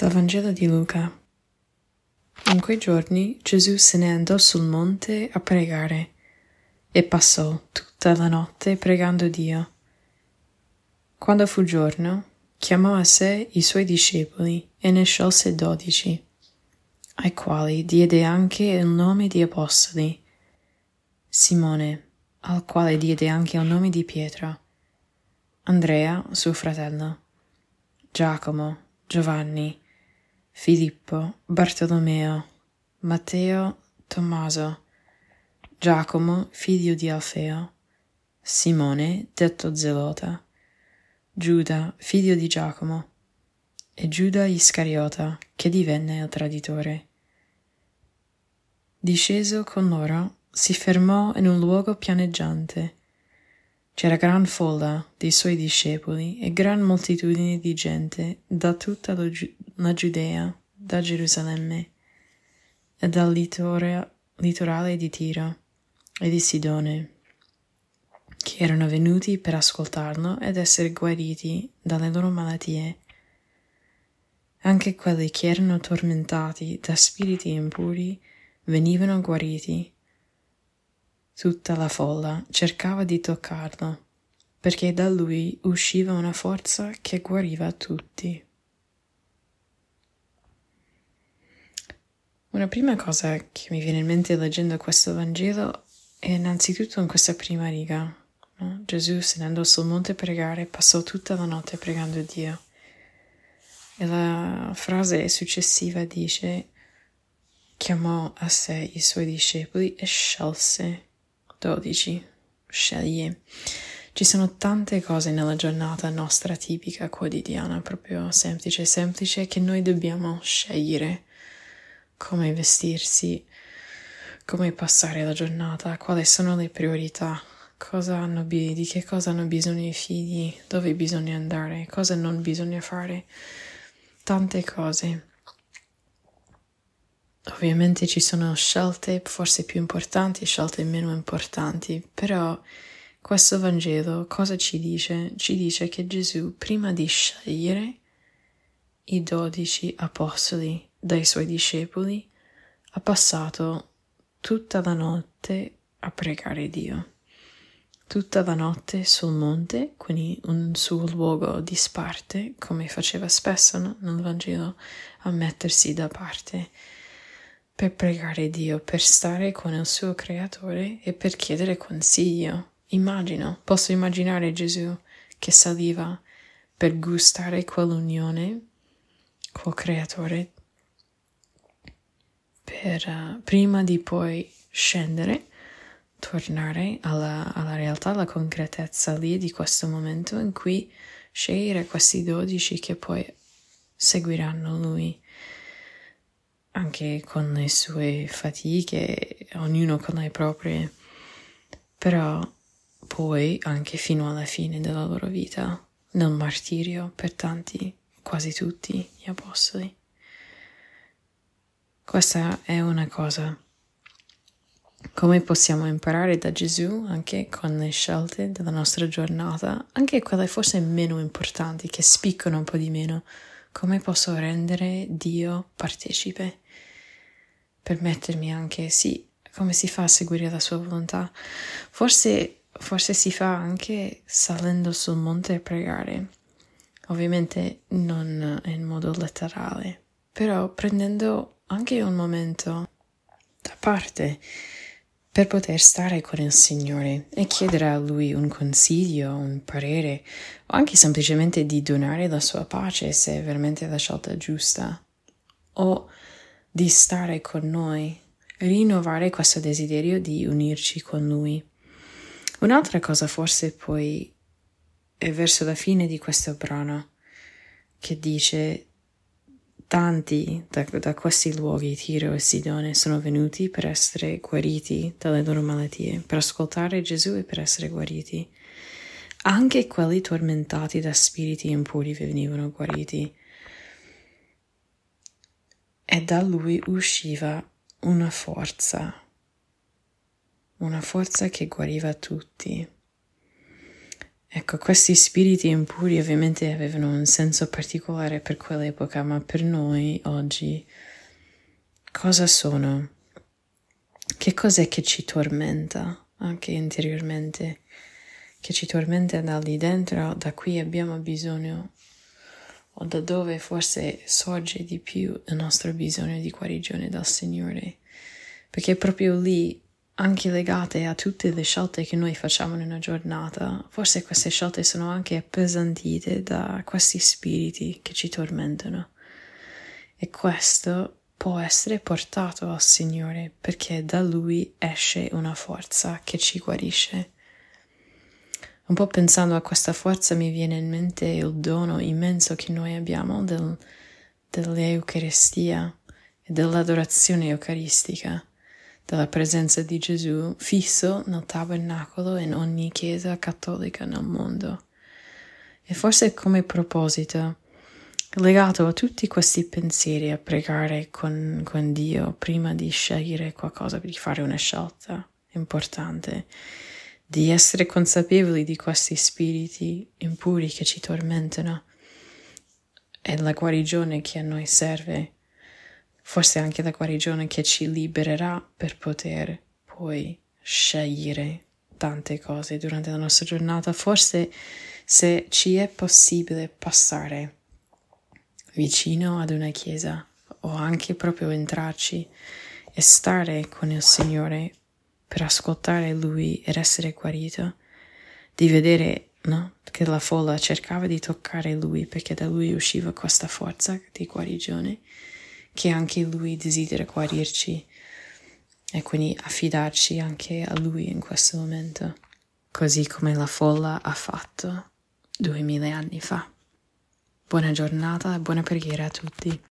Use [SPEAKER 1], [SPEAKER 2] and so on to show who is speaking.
[SPEAKER 1] Dal Vangelo di Luca. In quei giorni Gesù se ne andò sul monte a pregare e passò tutta la notte pregando Dio. Quando fu giorno, chiamò a sé i suoi discepoli e ne sciolse dodici, ai quali diede anche il nome di apostoli. Simone, al quale diede anche il nome di Pietro, Andrea, suo fratello, Giacomo, Giovanni, Filippo, Bartolomeo, Matteo, Tommaso, Giacomo, figlio di Alfeo, Simone, detto Zelota, Giuda, figlio di Giacomo, e Giuda Iscariota, che divenne il traditore. Disceso con loro, si fermò in un luogo pianeggiante. C'era gran folla dei suoi discepoli e gran moltitudine di gente da tutta la Giudea, da Gerusalemme e dal litorale di Tiro e di Sidone, che erano venuti per ascoltarlo ed essere guariti dalle loro malattie. Anche quelli che erano tormentati da spiriti impuri venivano guariti Tutta la folla cercava di toccarlo, perché da lui usciva una forza che guariva tutti. Una prima cosa che mi viene in mente leggendo questo Vangelo è innanzitutto in questa prima riga. No? Gesù se ne andò sul monte a pregare, passò tutta la notte pregando Dio. E la frase successiva dice chiamò a sé i suoi discepoli e sciolse 12. Scegli. Ci sono tante cose nella giornata nostra tipica, quotidiana, proprio semplice, semplice, che noi dobbiamo scegliere come vestirsi, come passare la giornata, quali sono le priorità, hanno, di che cosa hanno bisogno i figli, dove bisogna andare, cosa non bisogna fare, tante cose. Ovviamente ci sono scelte forse più importanti scelte meno importanti, però questo Vangelo cosa ci dice? Ci dice che Gesù, prima di scegliere i dodici apostoli dai suoi discepoli, ha passato tutta la notte a pregare Dio. Tutta la notte sul monte, quindi un suo luogo di sparte, come faceva spesso no? nel Vangelo, a mettersi da parte per pregare Dio, per stare con il suo creatore e per chiedere consiglio. Immagino, posso immaginare Gesù che saliva per gustare quell'unione col creatore per uh, prima di poi scendere, tornare alla, alla realtà, alla concretezza lì di questo momento in cui scegliere questi dodici che poi seguiranno lui anche con le sue fatiche, ognuno con le proprie, però poi anche fino alla fine della loro vita, nel martirio per tanti, quasi tutti gli apostoli. Questa è una cosa. Come possiamo imparare da Gesù anche con le scelte della nostra giornata, anche quelle forse meno importanti, che spiccano un po' di meno, come posso rendere Dio partecipe? Permettermi anche, sì, come si fa a seguire la sua volontà? Forse, forse si fa anche salendo sul monte a pregare. Ovviamente non in modo letterale, però prendendo anche un momento da parte per poter stare con il Signore e chiedere a Lui un consiglio, un parere o anche semplicemente di donare la sua pace se è veramente la scelta giusta o di stare con noi, rinnovare questo desiderio di unirci con Lui. Un'altra cosa forse poi è verso la fine di questo brano che dice Tanti da, da, questi luoghi, Tiro e Sidone, sono venuti per essere guariti dalle loro malattie, per ascoltare Gesù e per essere guariti. Anche quelli tormentati da spiriti impuri venivano guariti. E da lui usciva una forza, una forza che guariva tutti. Ecco, questi spiriti impuri ovviamente avevano un senso particolare per quell'epoca, ma per noi oggi cosa sono? Che cos'è che ci tormenta anche interiormente? Che ci tormenta da lì dentro, da qui abbiamo bisogno, o da dove forse sorge di più il nostro bisogno di guarigione dal Signore? Perché proprio lì anche legate a tutte le scelte che noi facciamo in una giornata, forse queste scelte sono anche appesantite da questi spiriti che ci tormentano. E questo può essere portato al Signore perché da Lui esce una forza che ci guarisce. Un po' pensando a questa forza mi viene in mente il dono immenso che noi abbiamo del, dell'Eucaristia e dell'adorazione eucaristica della presenza di Gesù fisso nel tabernacolo in ogni chiesa cattolica nel mondo. E forse come proposito, legato a tutti questi pensieri a pregare con, con Dio prima di scegliere qualcosa, di fare una scelta importante, di essere consapevoli di questi spiriti impuri che ci tormentano e la guarigione che a noi serve forse anche la guarigione che ci libererà per poter poi scegliere tante cose durante la nostra giornata, forse se ci è possibile passare vicino ad una chiesa o anche proprio entrarci e stare con il Signore per ascoltare Lui ed essere guarito, di vedere no, che la folla cercava di toccare Lui perché da Lui usciva questa forza di guarigione che anche Lui desidera guarirci e quindi affidarci anche a Lui in questo momento, così come la folla ha fatto duemila anni fa. Buona giornata e buona preghiera a tutti.